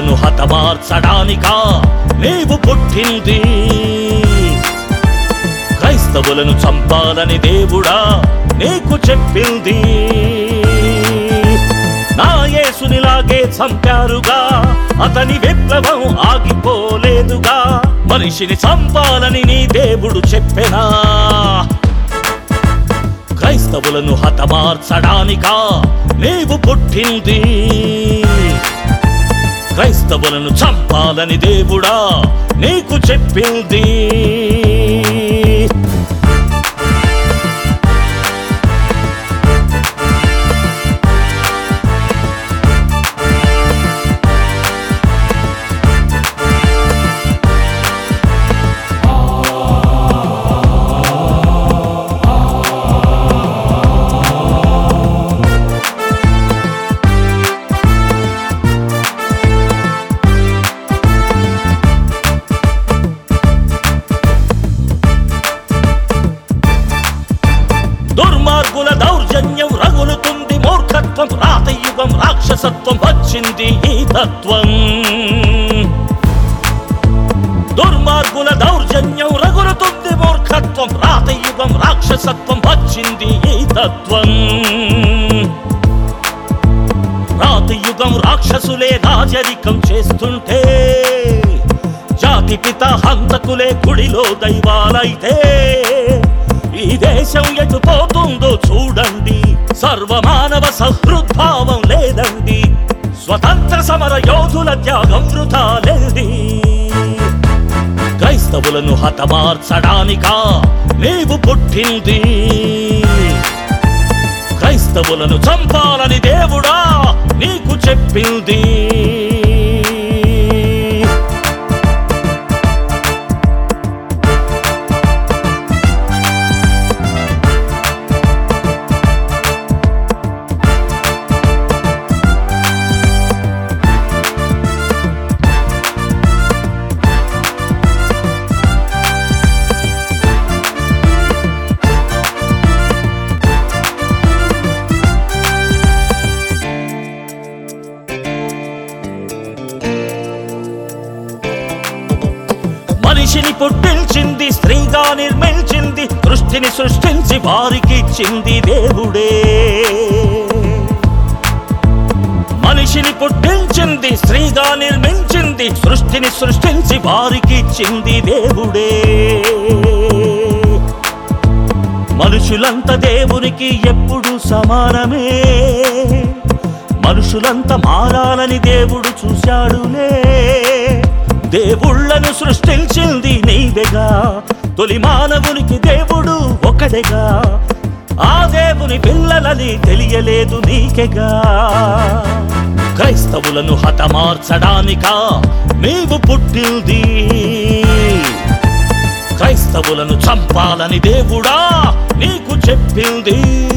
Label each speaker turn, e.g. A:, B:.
A: హతమార్చడానికా? నీవు పుట్టింది. క్రైస్తవులను చంపాలని దేవుడా నీకు చెప్పింది. నా యేసునిలాగే చంపారుగా అతని విప్లవం ఆగిపోలేదుగా. మనిషిని చంపాలని నీ దేవుడు చెప్పెనా? క్రైస్తవులను హతమార్చడానికా? నీవు పుట్టింది. క్రైస్తవులను చంపాలని దేవుడా నీకు చెప్పింది. దుర్మార్గుల దౌర్జన్యం రగులుతుంది మూర్ఖత్వం రాతయుగం రాక్షసత్వం వచ్చింది ఈ తత్వం. దుర్మార్గుల దౌర్జన్యం రగులుతుంది మూర్ఖత్వం రాతయుగం రాక్షసత్వం వచ్చింది ఈ తత్వం. రాతయుగం రాక్షసులే రాజరికం చేస్తుంటే జాతి పిత హంతకులే గుడిలో దైవాలైతే ఈ దేశం ఎటు పోతుందో చూడండి. సర్వమానవ సహృద్భావం లేదండి. స్వతంత్ర సమర యోధుల త్యాగం వృథా లేది క్రైస్తవులను హతమార్చడానికా నీవు పుట్టింది. క్రైస్తవులను చంపాలని దేవుడా నీకు చెప్పింది. మనిషిని పుట్టించింది స్త్రీగా నిర్మించింది సృష్టిని సృష్టించి వారికి ఇచ్చింది దేవుడే. మనిషిని పుట్టించింది స్త్రీగా నిర్మించింది సృష్టిని సృష్టించి వారికి ఇచ్చింది దేవుడే. మనుషులంత దేవునికి ఎప్పుడు సమానమే. మనుషులంత మారాలని దేవుడు చూశాడులే. దేవుళ్ళను సృష్టించింది నీవేగా. తొలి మానవునికి దేవుడు ఒకడేగా. ఆ దేవుని పిల్లలని తెలియలేదు నీకెగా. క్రైస్తవులను హతమార్చడానికా నీవు పుట్టింది. క్రైస్తవులను చంపాలని దేవుడా నీకు చెప్పింది.